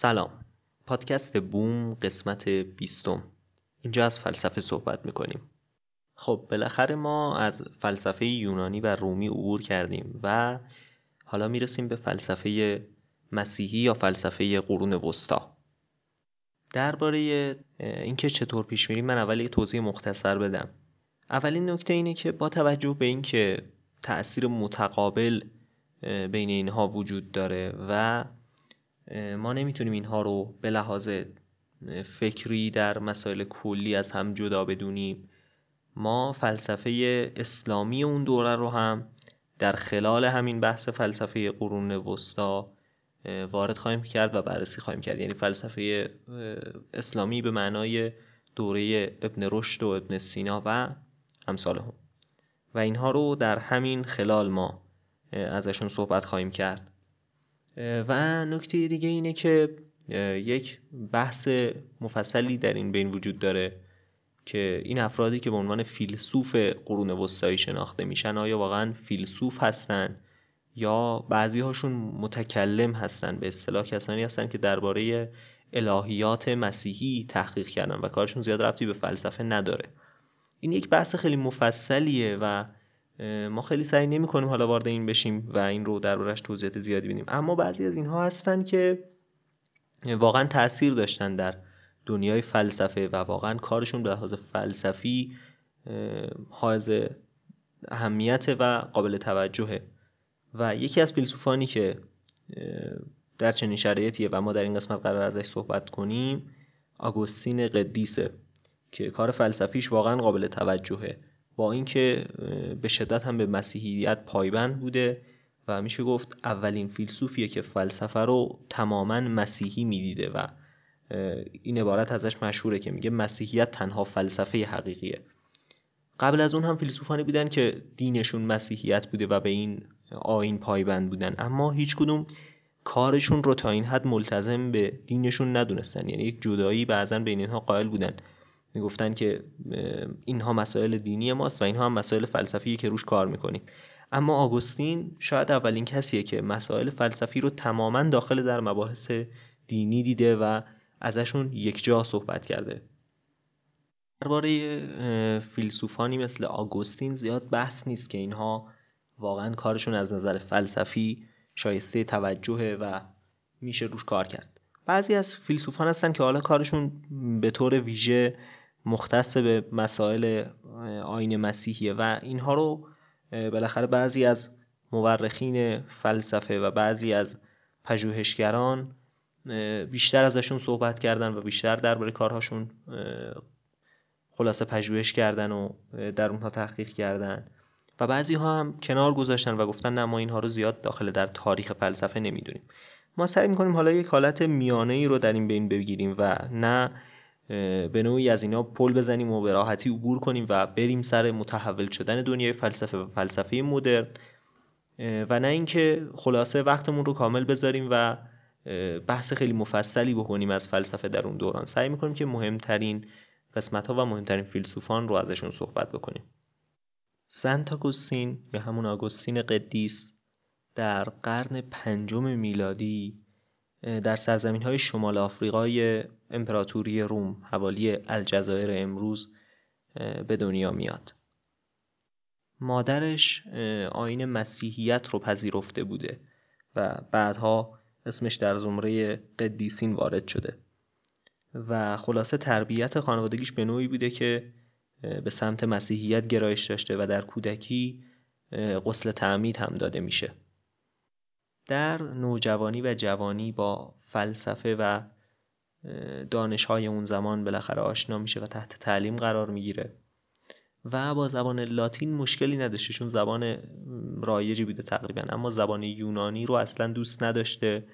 سلام. پادکست بوم قسمت بیستم. اینجا از فلسفه صحبت می‌کنیم. خب بالاخره ما از فلسفه یونانی و رومی عبور کردیم و حالا می‌رسیم به فلسفه مسیحی یا فلسفه قرون وسطا درباره اینکه چطور پیش میریم من اول یه توضیح مختصر بدم. اولین نکته اینه که با توجه به اینکه تأثیر متقابل بین اینها وجود داره و ما نمی‌تونیم اینها رو به لحاظ فکری در مسائل کلی از هم جدا بدونیم. ما فلسفه اسلامی اون دوره رو هم در خلال همین بحث فلسفه قرون وسطا وارد خواهیم کرد و بررسی خواهیم کرد. یعنی فلسفه اسلامی به معنای دوره ابن رشد و ابن سینا و امثال هم. و اینها رو در همین خلال ما ازشون صحبت خواهیم کرد. و نکته دیگه اینه که یک بحث مفصلی در این بین وجود داره که این افرادی که به عنوان فیلسوف قرون وسطایی شناخته میشن آیا واقعا فیلسوف هستن یا بعضی هاشون متکلم هستن؟ به اصطلاح کسانی هستن که درباره الهیات مسیحی تحقیق کردن و کارشون زیاد ربطی به فلسفه نداره. این یک بحث خیلی مفصلیه و ما خیلی سعی نمی کنیم حالا وارد این بشیم و این رو دربارش توضیحات زیادی بدیم. اما بعضی از اینها هستن که واقعا تاثیر داشتن در دنیای فلسفه و واقعا کارشون به لحاظ فلسفی حائز اهمیت و قابل توجهه. و یکی از فیلسوفانی که در چنین شرایطیه و ما در این قسمت قرار ازش صحبت کنیم آگوستین قدیسه که کار فلسفیش واقعا قابل توجهه. با اینکه به شدت هم به مسیحیت پایبند بوده و میشه گفت اولین فیلسوفیه که فلسفه رو تماما مسیحی می‌دیده و این عبارت ازش مشهوره که میگه مسیحیت تنها فلسفه حقیقیه. قبل از اون هم فیلسوفانی بودن که دینشون مسیحیت بوده و به این آین پایبند بودن. اما هیچ کدوم کارشون رو تا این حد ملتزم به دینشون ندونستن. یعنی یک جدایی بعضا بین اینها قائل بودن. می‌گفتن که اینها مسائل دینی ماست و اینها هم مسائل فلسفی که روش کار می‌کنیم. اما آگوستین شاید اولین کسیه که مسائل فلسفی رو تماما داخل در مباحث دینی دیده و ازشون یک جا صحبت کرده. درباره فیلسوفانی مثل آگوستین زیاد بحث نیست که اینها واقعا کارشون از نظر فلسفی شایسته توجهه و میشه روش کار کرد. بعضی از فیلسوفان هستن که حالا کارشون به طور ویژه مختص به مسائل آین مسیحیه و اینها رو بالاخره بعضی از مورخین فلسفه و بعضی از پژوهشگران بیشتر ازشون صحبت کردن و بیشتر درباره کارهاشون خلاصه پژوهش کردن و در اونها تحقیق کردن. و بعضی ها هم کنار گذاشتن و گفتن نه ما اینها رو زیاد داخل در تاریخ فلسفه نمی‌دونیم. ما سعی می‌کنیم حالا یک حالت میانه ای رو در این بین بگیریم و نه به نوعی از اینا پل بزنیم و به راحتی عبور کنیم و بریم سر متحول شدن دنیای فلسفه و فلسفه مدرن. و نه اینکه خلاصه وقتمون رو کامل بذاریم و بحث خیلی مفصلی بکنیم از فلسفه در اون دوران. سعی می‌کنیم که مهمترین قسمت ها و مهمترین فیلسوفان رو ازشون صحبت بکنیم. سنت آگوستین یا همون آگوستین قدیس در قرن پنجم میلادی در سرزمین های شمال آفریقای امپراتوری روم حوالی الجزایر امروز به دنیا میاد. مادرش آین مسیحیت رو پذیرفته بوده و بعدها اسمش در زمره قدیسین وارد شده. و خلاصه تربیت خانوادگیش به نوعی بوده که به سمت مسیحیت گرایش داشته و در کودکی غسل تعمید هم داده میشه. در نوجوانی و جوانی با فلسفه و دانشهای اون زمان بالاخره آشنا میشه و تحت تعلیم قرار می‌گیره. و با زبان لاتین مشکلی نداشته چون زبان رایجی بوده تقریبا. اما زبان یونانی رو اصلا دوست نداشته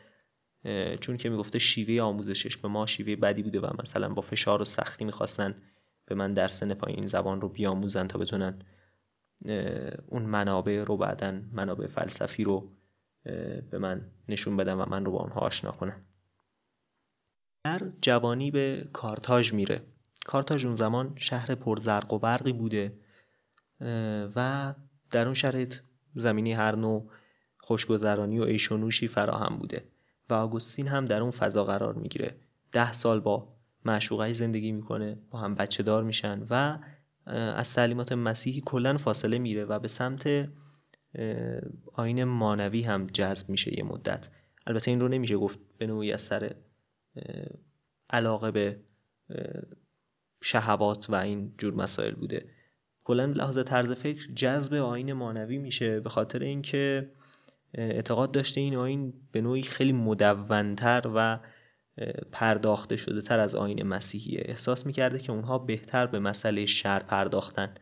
چون که می‌گفته شیوه آموزشش به ما شیوه بدی بوده و مثلا با فشار و سختی می‌خواستن به من در سن پایین زبان رو بیاموزن تا بتونن اون منابع رو بعدا منابع فلسفی رو به من نشون بدن و من رو با اونها آشنا کنن در جوانی به کارتاژ میره. کارتاژ اون زمان شهر پرزرق و برقی بوده و در اون شرایط زمینی هر نوع خوشگذرانی و ایشونوشی فراهم بوده و آگوستین هم در اون فضا قرار می‌گیره. ده سال با معشوقه زندگی می‌کنه با هم بچه دار میشن و از تعلیمات مسیحی کلا فاصله میره و به سمت آین مانوی هم جذب میشه یه مدت. البته این رو نمیشه گفت به نوعی از سر علاقه به شهوات و این جور مسائل بوده. کلا لحاظ طرز فکر جذب آین مانوی میشه به خاطر اینکه اعتقاد داشته این آین به نوعی خیلی مدونتر و پرداخته شده تر از آین مسیحیه. احساس می‌کرده که اونها بهتر به مسئله شر پرداختن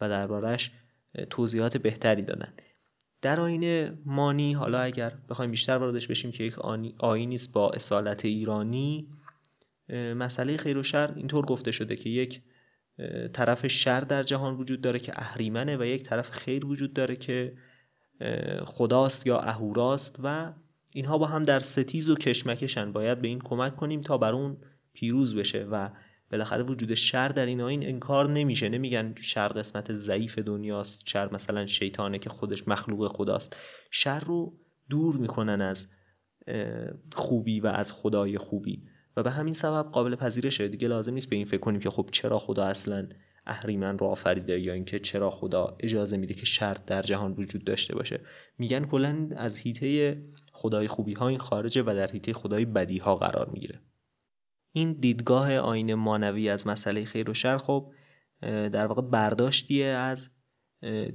و دربارش توضیحات بهتری دادن. در آین مانی حالا اگر بخوایم بیشتر واردش بشیم که یک آینی است با اصالت ایرانی مسئله خیر و شر اینطور گفته شده که یک طرف شر در جهان وجود داره که اهریمنه و یک طرف خیر وجود داره که خداست یا اهوراست و اینها با هم در ستیز و کشمکشن. باید به این کمک کنیم تا بر اون پیروز بشه و بالاخره وجود شر در این آین انکار نمیشه. نمیگن شر قسمت ضعیف دنیاست شر مثلا شیطانه که خودش مخلوق خداست. شر رو دور می‌کنن از خوبی و از خدای خوبی. و به همین سبب قابل پذیرشه. دیگه لازم نیست به این فکر کنیم که خب چرا خدا اصلا اهریمن رو آفریده یا اینکه چرا خدا اجازه میده که شر در جهان وجود داشته باشه. میگن کلا از هیته خدای خوبی ها این خارجه و در هیته خدای بدی ها قرار می‌گیره. این دیدگاه آین مانوی از مسئله خیر و شر خب در واقع برداشتیه از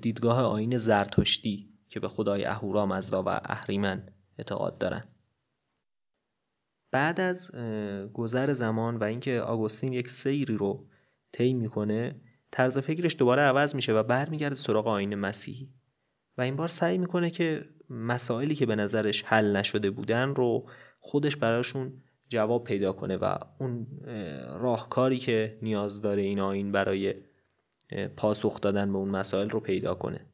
دیدگاه آین زرتشتی که به خدای اهورامزدا و اهریمن اعتقاد دارن. بعد از گذر زمان و اینکه آگوستین یک سیری رو طی می‌کنه طرز فکرش دوباره عوض میشه و برمیگرده سراغ آین مسیحی. و این بار سعی می‌کنه که مسائلی که به نظرش حل نشده بودن رو خودش براشون جواب پیدا کنه و اون راهکاری که نیاز داره این آین برای پاسخ دادن به اون مسائل رو پیدا کنه.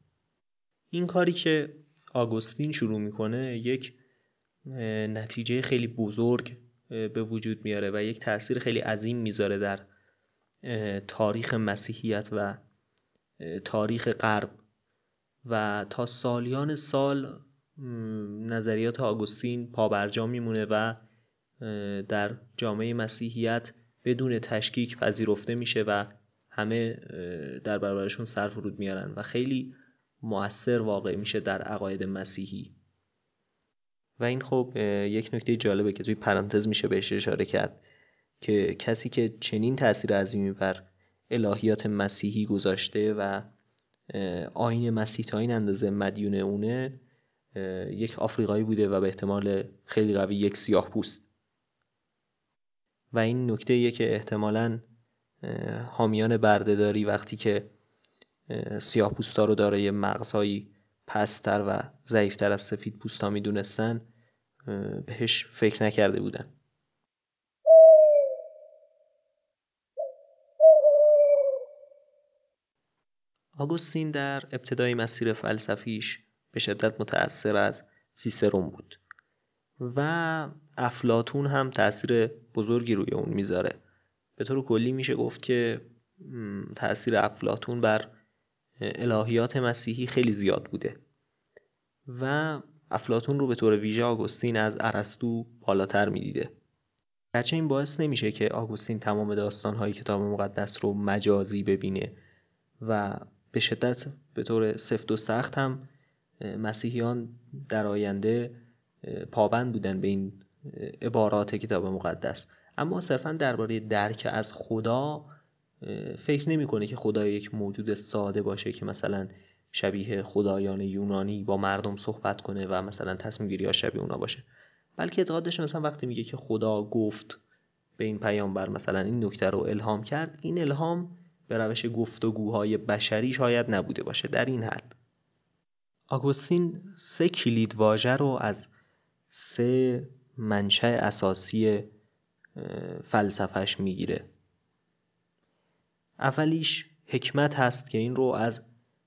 این کاری که آگوستین شروع می‌کنه یک نتیجه خیلی بزرگ به وجود میاره و یک تاثیر خیلی عظیم می‌ذاره در تاریخ مسیحیت و تاریخ غرب. و تا سالیان سال نظریات آگوستین پابرجا میمونه و در جامعه مسیحیت بدون تشکیک پذیرفته میشه و همه در برابرشون سر فرود میارن و خیلی مؤثر واقع میشه در عقاید مسیحی. و این خب یک نکته جالبه که توی پرانتز میشه بهش اشاره کرد که کسی که چنین تاثیر عظیمی بر الهیات مسیحی گذاشته و آین مسیح تا این اندازه مدیون اونه یک آفریقایی بوده و به احتمال خیلی قوی یک سیاه پوست و این نکته که احتمالا حامیان بردهداری وقتی که سیاه پوستا رو دارای مغزهایی پستر و ضعیفتر از سفید پوستا می‌دونستن بهش فکر نکرده بودن. آگوستین در ابتدای مسیر فلسفیش به شدت متأثر از سیسرون بود. و افلاتون هم تاثیر بزرگی روی اون می‌ذاره. به طور کلی میشه گفت که تاثیر افلاتون بر الهیات مسیحی خیلی زیاد بوده. و افلاتون رو به طور ویژه آگوستین از ارسطو بالاتر می‌دیده. گرچه این باعث نمیشه که آگوستین تمام داستانهای کتاب مقدس رو مجازی ببینه و به شدت به طور سفت و سخت هم مسیحیان در آینده پابند بودن به این عبارات کتاب مقدس. اما صرفا درباره درک از خدا فکر نمی‌کنه که خدا یک موجود ساده باشه که مثلا شبیه خدایان یونانی با مردم صحبت کنه و مثلا تصمیم گیری ها شبیه اونا باشه. بلکه اعتقادش مثلا وقتی میگه که خدا گفت به این پیامبر مثلا این نکته رو الهام کرد این الهام به روش گفتگوهای بشری شاید نبوده باشه. در این حد. آگوستین سه کلید واژه رو از سه منشأ اساسی فلسفهش می‌گیره. اولیش حکمت هست که این رو از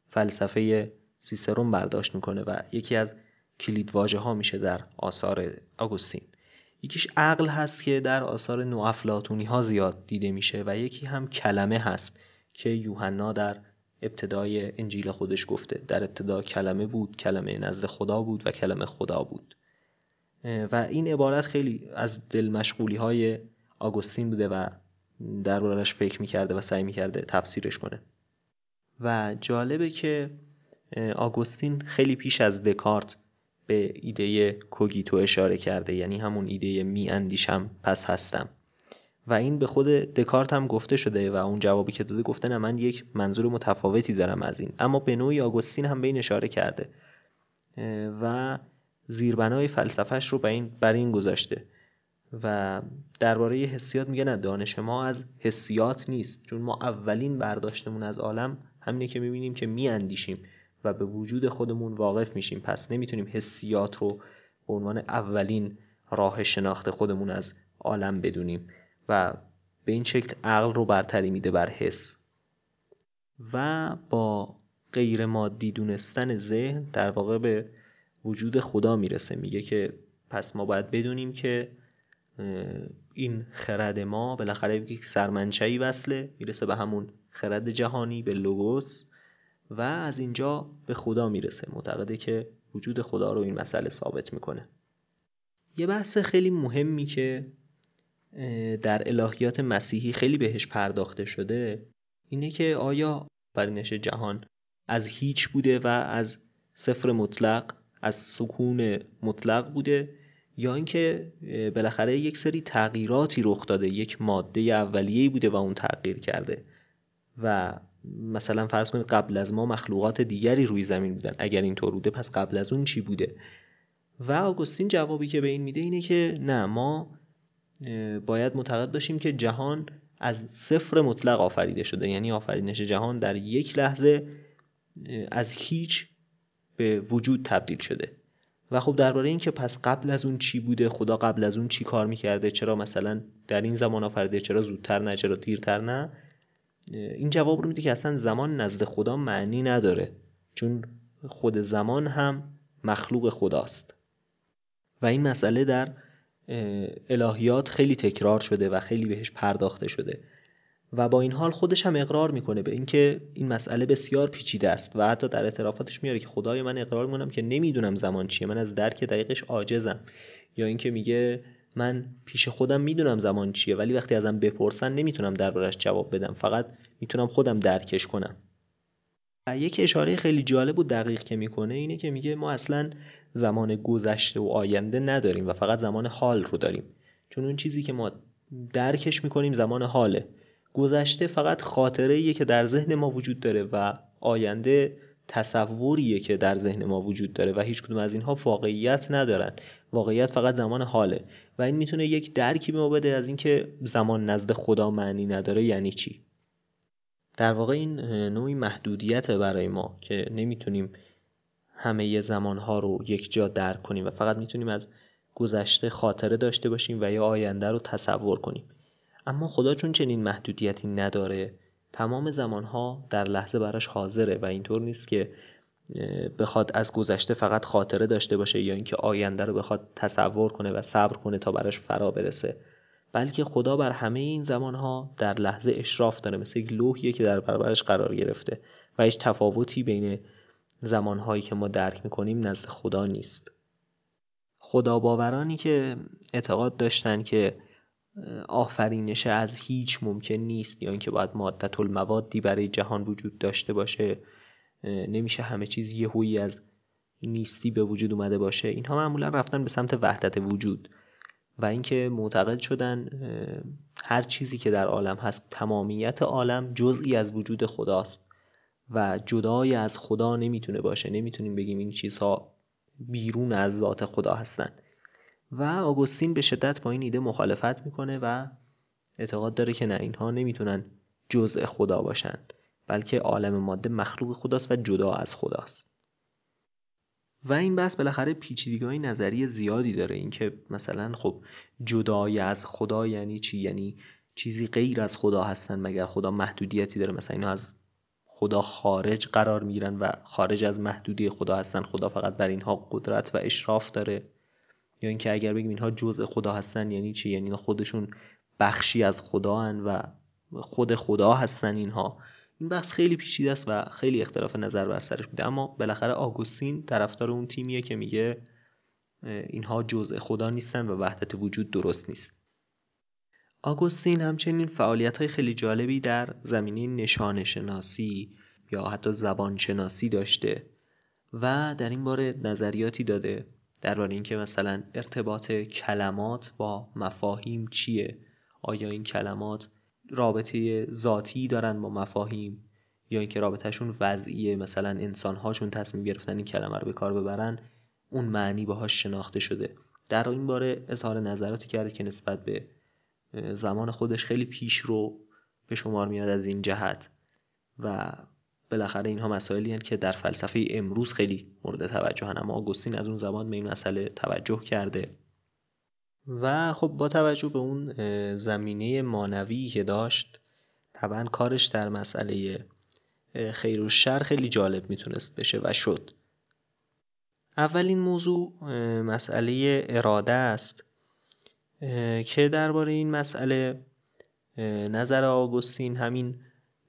فلسفه سیسرون برداشت می‌کنه و یکی از کلید واژه ها میشه در آثار آگوستین. یکیش عقل هست که در آثار نوافلاتونی ها زیاد دیده میشه و یکی هم کلمه هست که یوحنا در ابتدای انجیل خودش گفته. در ابتدا کلمه بود کلمه نزد خدا بود و کلمه خدا بود. و این عبارت خیلی از دل مشغولی های آگوستین بوده و دربارش فکر می‌کرده و سعی می‌کرده تفسیرش کنه. و جالبه که آگوستین خیلی پیش از دکارت به ایده کوگیتو اشاره کرده یعنی همون ایده می اندیشم پس هستم. و این به خود دکارت هم گفته شده و اون جوابی که داده گفته نه من یک منظور متفاوتی دارم از این. اما به نوعی آگوستین هم به این اشاره کرده. و زیربنای فلسفهش رو این بر این گذاشته و درباره حسیات میگه نه دانش ما از حسیات نیست. چون ما اولین برداشتمون از عالم همینه که می‌بینیم که میاندیشیم و به وجود خودمون واقف میشیم. پس نمی‌تونیم حسیات رو به عنوان اولین راه شناخت خودمون از عالم بدونیم و به این شکل عقل رو برتری میده بر حس. و با غیر مادی دونستن ذهن در واقع به وجود خدا می‌رسه. میگه که پس ما باید بدونیم که این خرد ما بالاخره یک سرمنشهی وصله. می‌رسه به همون خرد جهانی به لوگوس و از اینجا به خدا می‌رسه. معتقده که وجود خدا رو این مسئله ثابت می‌کنه. یه بحث خیلی مهمی که در الهیات مسیحی خیلی بهش پرداخته شده اینه که آیا آفرینش جهان از هیچ بوده و از صفر مطلق از سکون مطلق بوده یا اینکه بالاخره یک سری تغییراتی رخ داده یک ماده اولیه‌ای بوده و اون تغییر کرده. و مثلا فرض کنید قبل از ما مخلوقات دیگری روی زمین بودن. اگر اینطور بوده پس قبل از اون چی بوده؟ و آگوستین جوابی که به این میده اینه که نه ما باید معتقد باشیم که جهان از صفر مطلق آفریده شده. یعنی آفرینش جهان در یک لحظه از هیچ به وجود تبدیل شده. و خب درباره این که پس قبل از اون چی بوده خدا قبل از اون چی کار می‌کرده چرا مثلا در این زمان آفریده چرا زودتر نه چرا دیرتر نه این جواب رو میده که اصلا زمان نزد خدا معنی نداره. چون خود زمان هم مخلوق خداست. و این مسئله در الهیات خیلی تکرار شده و خیلی بهش پرداخته شده. و با این حال خودش هم اقرار می‌کنه به اینکه این مسئله بسیار پیچیده است و حتی در اعترافاتش میاره که خدای من اقرار می‌کنم که نمی‌دونم زمان چیه. من از درک دقیقش عاجزم. یا اینکه میگه من پیش خودم می‌دونم زمان چیه ولی وقتی ازم بپرسن نمی‌تونم دربارش جواب بدم. فقط می‌تونم خودم درکش کنم. و یک اشاره خیلی جالب و دقیق که می‌کنه اینه که میگه ما اصلا زمان گذشته و آینده نداریم و فقط زمان حال رو داریم. چون اون چیزی که ما درکش می‌کنیم زمان حاله. گذشته فقط خاطره که در ذهن ما وجود داره و آینده تصوریه که در ذهن ما وجود داره و هیچ کدوم از اینها واقعیت ندارن. واقعیت فقط زمان حاله. و این می‌تونه یک درکی به ما بده از اینکه زمان نزد خدا معنی نداره یعنی چی. در واقع این نوعی محدودیت برای ما که نمی‌تونیم همه زمانها رو یک جا درک کنیم و فقط می‌تونیم از گذشته خاطره داشته باشیم و یا آینده رو تصور کنیم. اما خدا چون چنین محدودیتی نداره تمام زمانها در لحظه براش حاضره و اینطور نیست که بخواد از گذشته فقط خاطره داشته باشه یا اینکه آینده رو بخواد تصور کنه و صبر کنه تا براش فرا برسه. بلکه خدا بر همه این زمانها در لحظه اشراف داره مثل یک لوحیه که در برابرش قرار گرفته و هیچ تفاوتی بین زمانهایی که ما درک می‌کنیم نزد خدا نیست. خدا باورانی که اعتقاد داشتن که آفرینش از هیچ ممکن نیست یا اینکه باید مادت الموادی برای جهان وجود داشته باشه. نمیشه همه چیز یهویی از نیستی به وجود اومده باشه. اینها معمولا رفتن به سمت وحدت وجود. و اینکه معتقد شدن هر چیزی که در عالم هست تمامیت عالم جزئی از وجود خداست. و جدای از خدا نمی‌تونه باشه. نمی‌تونیم بگیم این چیزها بیرون از ذات خدا هستن. و آگوستین به شدت با این ایده مخالفت می‌کنه و اعتقاد داره که نه اینها نمی‌تونن جزء خدا باشند بلکه عالم ماده مخلوق خداست و جدا از خداست. و این بحث بالاخره پیچیدگی نظری زیادی داره اینکه مثلا خب جدای از خدا یعنی چی؟ یعنی چیزی غیر از خدا هستن مگر خدا محدودیتی داره؟ مثلا اینا از خدا خارج قرار می‌گیرن و خارج از محدودی خدا هستن خدا فقط بر اینها قدرت و اشراف داره. یا اینکه اگر بگیم اینها جزء خدا هستن یعنی چی؟ یعنی خودشون بخشی از خدا هن و خود خدا هستن اینها. این بحث خیلی پیچیده است و خیلی اختلاف نظر بر سرش میده. اما بالاخره آگوستین طرفدار اون تیمیه که میگه اینها جزء خدا نیستن و وحدت وجود درست نیست. آگوستین همچنین فعالیت های خیلی جالبی در زمینه نشان شناسی یا حتی زبان شناسی داشته و در این باره نظریاتی داده. درباره اینکه مثلا ارتباط کلمات با مفاهیم چیه؟ آیا این کلمات رابطه ذاتی دارن با مفاهیم؟ یا اینکه رابطهشون وضعیه؟ مثلا انسانهاشون تصمیم گرفتن این کلمه رو به کار ببرن اون معنی باهاش شناخته شده. در این باره اظهار نظراتی کرده که نسبت به زمان خودش خیلی پیش رو به شمار میاد از این جهت. و بالاخره اینها مسائلی هستند که در فلسفه امروز خیلی مورد توجه هن اما آگوستین از اون زمان به این مسئله توجه کرده. و خب با توجه به اون زمینه مانوی که داشت طبعا کارش در مسئله خیر و شر خیلی جالب می‌تونست بشه و شد. اولین موضوع مسئله اراده است که درباره این مسئله نظر آگوستین همین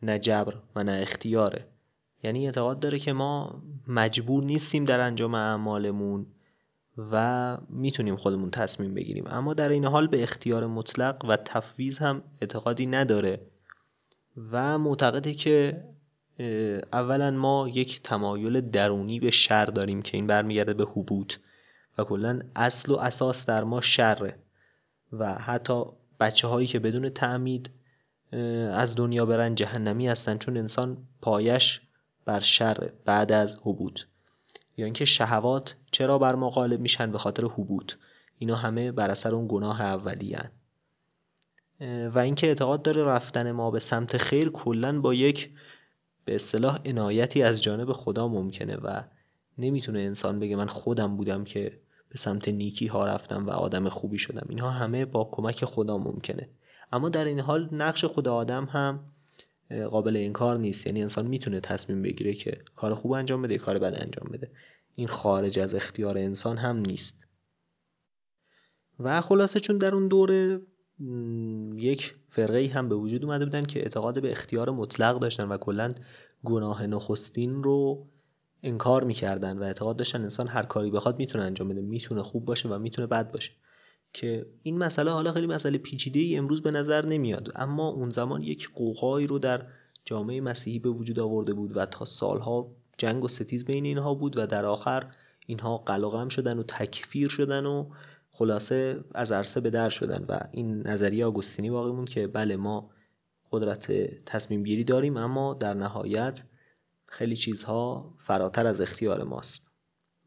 نه جبر و نه اختیاره. یعنی اعتقاد داره که ما مجبور نیستیم در انجام اعمالمون و می‌تونیم خودمون تصمیم بگیریم. اما در این حال به اختیار مطلق و تفویض هم اعتقادی نداره و معتقده که اولا ما یک تمایل درونی به شر داریم که این برمیگرده به حبوط و کلا اصل و اساس در ما شره و حتی بچه هایی که بدون تعمید از دنیا برن جهنمی هستن. چون انسان پایش بر شر بعد از حبوط. یا اینکه شهوات چرا بر ما غالب میشن به خاطر حبوط؟ اینا همه بر اثر اون گناه اولی هن. و اینکه اعتقاد داره رفتن ما به سمت خیر کلا با یک به اصطلاح عنایتی از جانب خدا ممکنه و نمی‌تونه انسان بگه من خودم بودم که به سمت نیکی ها رفتم و آدم خوبی شدم. اینها همه با کمک خدا ممکنه. اما در این حال نقش خدا آدم هم قابل انکار نیست. یعنی انسان می‌تونه تصمیم بگیره که کار خوب انجام بده کار بد انجام بده. این خارج از اختیار انسان هم نیست. و خلاصه چون در اون دوره یک فرقه هم به وجود اومده بودن که اعتقاد به اختیار مطلق داشتن و کلا گناه نخستین رو انکار می‌کردن و اعتقاد داشتن انسان هر کاری بخواد می‌تونه انجام بده. می‌تونه خوب باشه و می‌تونه بد باشه. که این مسئله حالا خیلی مسئله پیچیده ای امروز به نظر نمیاد. اما اون زمان یک قوقایی رو در جامعه مسیحی به وجود آورده بود و تا سالها جنگ و ستیز بین اینها بود و در آخر اینها قلقم شدن و تکفیر شدن و خلاصه از عرصه به در شدن و این نظریه آگوستینی باقی مون که بله ما قدرت تصمیم گیری داریم اما در نهایت خیلی چیزها فراتر از اختیار ماست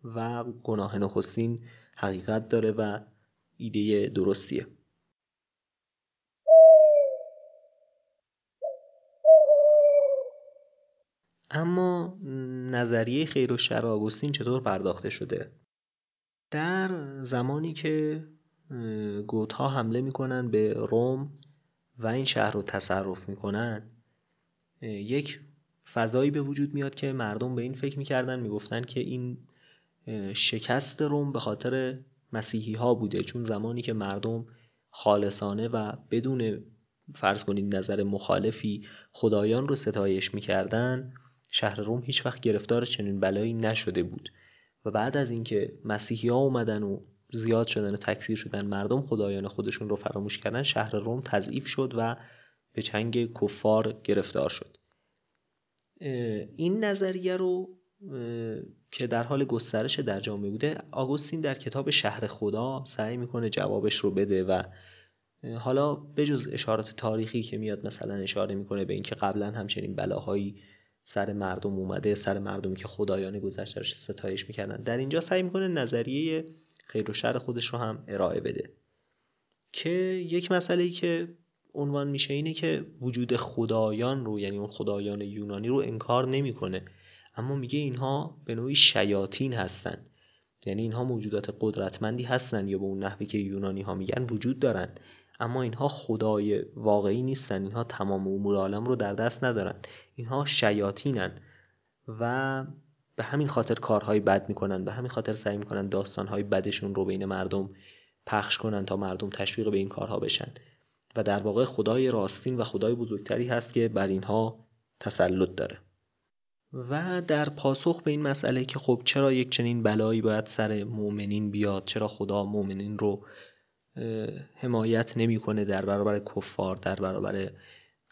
و گناه نخستین حقیقت داره و ایده درستیه. اما نظریه خیر و شر آگوستین چطور پرداخته شده؟ در زمانی که گوتها حمله می‌کنن به روم و این شهر رو تصرف می‌کنن یک فضایی به وجود میاد که مردم به این فکر می‌کردن می‌گفتن که این شکست روم به خاطر مسیحی ها بوده چون زمانی که مردم خالصانه و بدون فرض کنید نظر مخالفی خدایان رو ستایش می‌کردن شهر روم هیچ وقت گرفتار چنین بلایی نشده بود. و بعد از اینکه مسیحی ها اومدن و زیاد شدن و تکثیر شدن مردم خدایان خودشون رو فراموش کردن شهر روم تضعیف شد و به چنگ کفار گرفتار شد. این نظریه رو که در حال گسترش در جامعه بوده آگوستین در کتاب شهر خدا سعی می‌کنه جوابش رو بده و حالا بجز اشارات تاریخی که میاد مثلا اشاره می‌کنه به اینکه قبلا همچنین بلاهایی سر مردم اومده سر مردمی که خدایان گذشتهش ستایش می‌کردن. در اینجا سعی می‌کنه نظریه خیر و شر خودش رو هم ارائه بده. که یک مسئله ای که عنوان میشه اینه که وجود خدایان رو یعنی اون خدایان یونانی رو انکار نمی‌کنه. اما میگه اینها به نوعی شیاطین هستن. یعنی اینها موجودات قدرتمندی هستن یا به اون نحوی که یونانی ها میگن وجود دارن. اما اینها خدای واقعی نیستن. اینها تمام امور عالم رو در دست ندارن. اینها شیاطینن و به همین خاطر کارهای بد می‌کنن. به همین خاطر سعی می‌کنن داستانهای بدشون رو بین مردم پخش کنن تا مردم تشویق به این کارها بشن. و در واقع خدای راستین و خدای بزرگتری هست که بر اینها تسلط داره. و در پاسخ به این مسئله که خب چرا یک چنین بلایی باید سر مؤمنین بیاد؟ چرا خدا مؤمنین رو حمایت نمی‌کنه در برابر کفار در برابر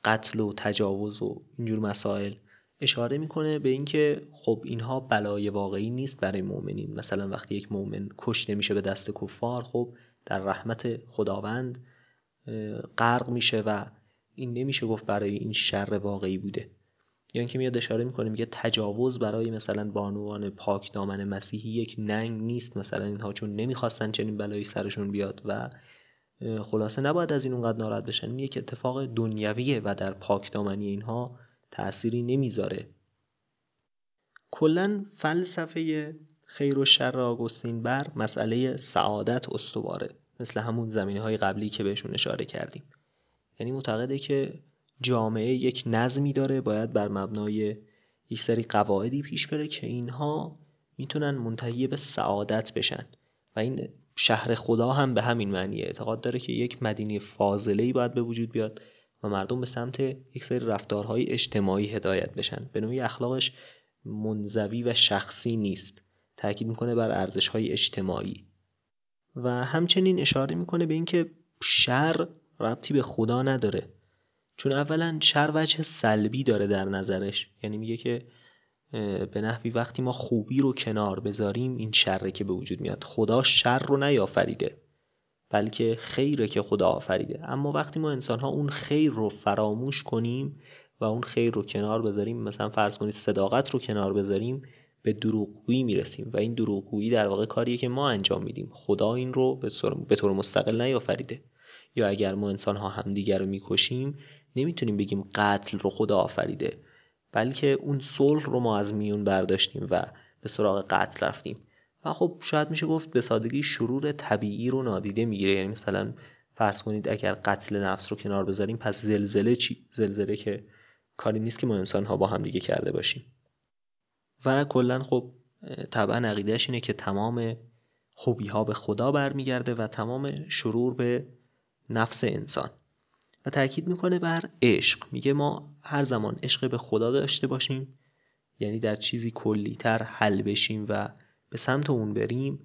قتل و تجاوز و اینجور مسائل؟ اشاره می‌کنه به اینکه خب اینها بلای واقعی نیست برای مؤمنین. مثلا وقتی یک مؤمن کشته میشه به دست کفار خب در رحمت خداوند غرق میشه و این نمیشه گفت برای این شر واقعی بوده. یا اینکه میاد اشاره می‌کنه میگه تجاوز برای مثلا بانوان پاک دامن مسیحی یک ننگ نیست. مثلا اینها چون نمی‌خواستن چنین بلایی سرشون بیاد و خلاصه نباید از این اونقدر ناراحت بشن. این یک اتفاق دنیویه و در پاک دامنی اینها تأثیری نمی‌ذاره. کلا فلسفه خیر و شر آگوستین بر مسئله سعادت استواره. مثل همون زمینه های قبلی که بهشون اشاره کردیم. یعنی معتقده که جامعه یک نظمی داره باید بر مبنای یک سری قواعدی پیش بره که اینها می‌تونن منتهی به سعادت بشن. و این شهر خدا هم به همین معنیه. اعتقاد داره که یک مدینه فاضله باید به وجود بیاد و مردم به سمت یک سری رفتارهای اجتماعی هدایت بشن. به نوعی اخلاقش منزوی و شخصی نیست. تاکید می‌کنه بر ارزش های اجتماعی. و همچنین اشاره می‌کنه به اینکه شر ربطی به خدا نداره. چون اولا شر وجه سلبی داره در نظرش. یعنی میگه که به نحوی وقتی ما خوبی رو کنار بذاریم این شره که به وجود میاد خدا شر رو نیافریده بلکه خیره که خدا آفریده. اما وقتی ما انسان ها اون خیر رو فراموش کنیم و اون خیر رو کنار بذاریم مثلا فرض کنید صداقت رو کنار بذاریم به دروغگویی می‌رسیم. و این دروغگویی در واقع کاریه که ما انجام میدیم. خدا این رو به طور مستقل نیافریده. یا اگر ما انسان ها همدیگر رو می‌کشیم نمی‌تونیم بگیم قتل رو خدا آفریده بلکه اون صلح رو ما از میون برداشتیم و به سراغ قتل رفتیم. و خب شاید میشه گفت به سادگی شرور طبیعی رو نادیده می‌گیره. یعنی مثلا فرض کنید اگر قتل نفس رو کنار بذاریم پس زلزله چی؟ زلزله که کاری نیست که ما انسان ها با هم دیگه کرده باشیم. و کلا خب طبعا عقیدهش اینه که تمام خوبی ها به خدا برمیگرده و تمام شرور به نفس انسان. و تاکید می‌کنه بر عشق. میگه ما هر زمان عشق به خدا داشته باشیم یعنی در چیزی کلیتر حل بشیم و به سمت اون بریم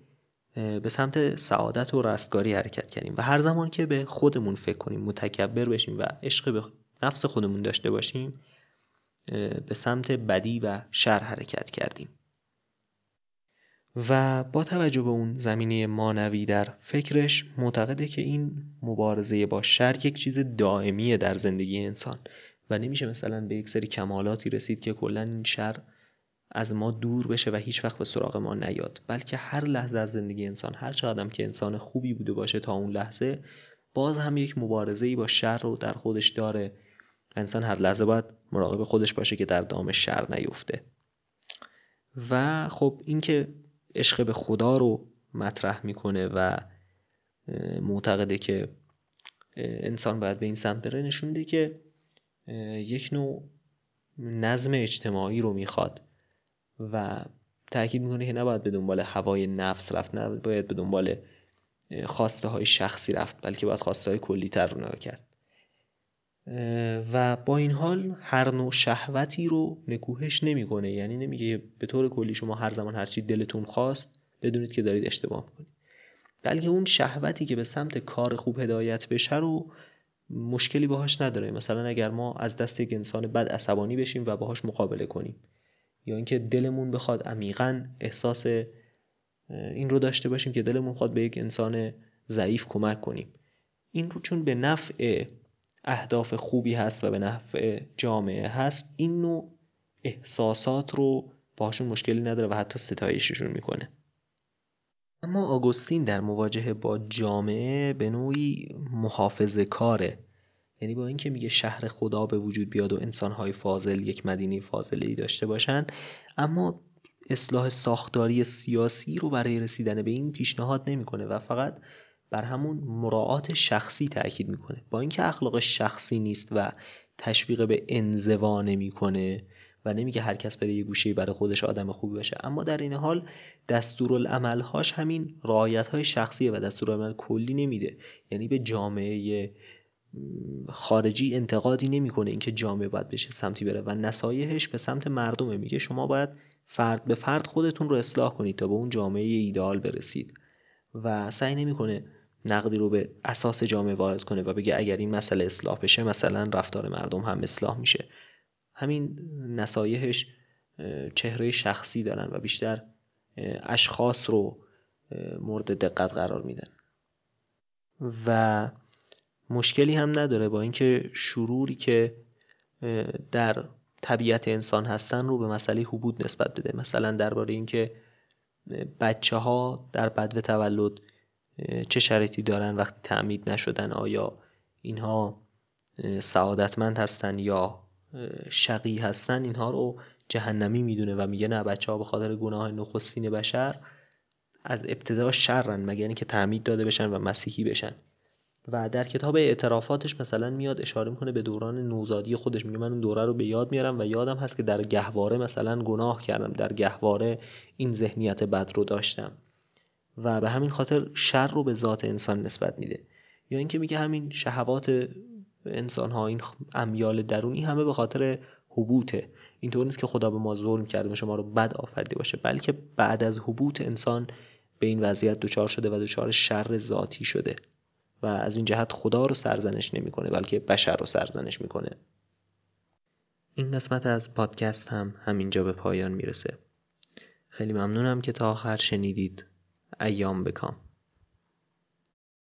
به سمت سعادت و رستگاری حرکت کردیم. و هر زمان که به خودمون فکر کنیم متکبر بشیم و عشق به نفس خودمون داشته باشیم به سمت بدی و شر حرکت کردیم. و با توجه به اون زمینه مانوی در فکرش معتقده که این مبارزه با شر یک چیز دائمیه در زندگی انسان و نمیشه مثلا به یک سری کمالاتی رسید که کلا این شر از ما دور بشه و هیچ وقت به سراغ ما نیاد. بلکه هر لحظه از زندگی انسان هر چقدر که انسان خوبی بوده باشه تا اون لحظه باز هم یک مبارزه با شر رو در خودش داره انسان هر لحظه باید مراقب خودش باشه که در دام شر نیفته. و خب اینکه عشق به خدا رو مطرح می‌کنه و معتقده که انسان باید به این سمت بره. نشون که یک نوع نظم اجتماعی رو می‌خواد و تاکید می‌کنه که نباید به دنبال هوای نفس رفت نباید به دنبال خواسته های شخصی رفت بلکه باید خواسته های کلی تر رو نگاه کرد. و با این حال هر نوع شهوتی رو نکوهش نمی‌کنه. یعنی نمیگه به طور کلی شما هر زمان هرچی دلتون خواست بدونید که دارید اشتباه می‌کنید. بلکه اون شهوتی که به سمت کار خوب هدایت بشه رو مشکلی باهاش نداره. مثلا اگر ما از دست یک انسان بد عصبانی بشیم و باهاش مقابله کنیم. یا اینکه دلمون بخواد عمیقا احساس این رو داشته باشیم که دلمون خواد به یک انسان ضعیف کمک کنیم. این رو چون به نفع اهداف خوبی هست و به نفع جامعه هست این نوع احساسات رو باشون مشکلی نداره و حتی ستایششون می‌کنه. اما آگوستین در مواجهه با جامعه به نوعی محافظه کاره یعنی با اینکه میگه شهر خدا به وجود بیاد و انسانهای فاضل یک مدینه فاضله داشته باشن اما اصلاح ساختاری سیاسی رو برای رسیدن به این پیشنهاد نمی‌کنه و فقط بر همون مراعات شخصی تاکید می‌کنه. با اینکه اخلاق شخصی نیست و تشویق به انزوا نمی‌کنه و نمیگه هر کس بره یه گوشه برای خودش آدم خوبی باشه اما در این حال دستورالعملهاش همین رعایت های شخصیه و دستورالعمل کلی نمیده. یعنی به جامعه خارجی انتقادی نمی‌کنه اینکه جامعه باید بشه سمتی بره و نصایحش به سمت مردمه. میگه شما باید فرد به فرد خودتون رو اصلاح کنید تا به اون جامعه ایدئال برسید. و سعی نمی‌کنه نقدی رو به اساس جامعه وارد کنه و بگه اگر این مسئله اصلاح بشه مثلا رفتار مردم هم اصلاح میشه. همین نصایحش چهره شخصی دارن و بیشتر اشخاص رو مورد دقت قرار میدن. و مشکلی هم نداره با اینکه شروری که در طبیعت انسان هستن رو به مسئله حبود نسبت بده. مثلا درباره اینکه بچه ها در بدو تولد چه شرایطی دارن وقتی تعمید نشدن؟ آیا اینها سعادتمند هستن یا شقی هستن؟ اینها رو جهنمی می‌دونه و میگه نه بچه ها به خاطر گناه نخستین بشر از ابتدا شرن مگر اینکه تعمید داده بشن و مسیحی بشن. و در کتاب اعترافاتش مثلا میاد اشاره می‌کنه به دوران نوزادی خودش میگه من اون دوره رو به یاد میارم و یادم هست که در گهواره مثلا گناه کردم در گهواره این ذهنیت بد رو داشتم. و به همین خاطر شر رو به ذات انسان نسبت میده. یا اینکه میگه همین شهوات انسان ها این امیال درونی همه به خاطر حبوته اینطور نیست که خدا به ما ظلم کرده و شما رو بد آفریده باشه بلکه بعد از حبوط انسان به این وضعیت دچار شده و دچار شر ذاتی شده. و از این جهت خدا رو سرزنش نمی‌کنه بلکه بشر رو سرزنش می‌کنه. این قسمت از پادکست هم همینجا به پایان می‌رسه. خیلی ممنونم که تا آخر شنیدید. ایام بکام.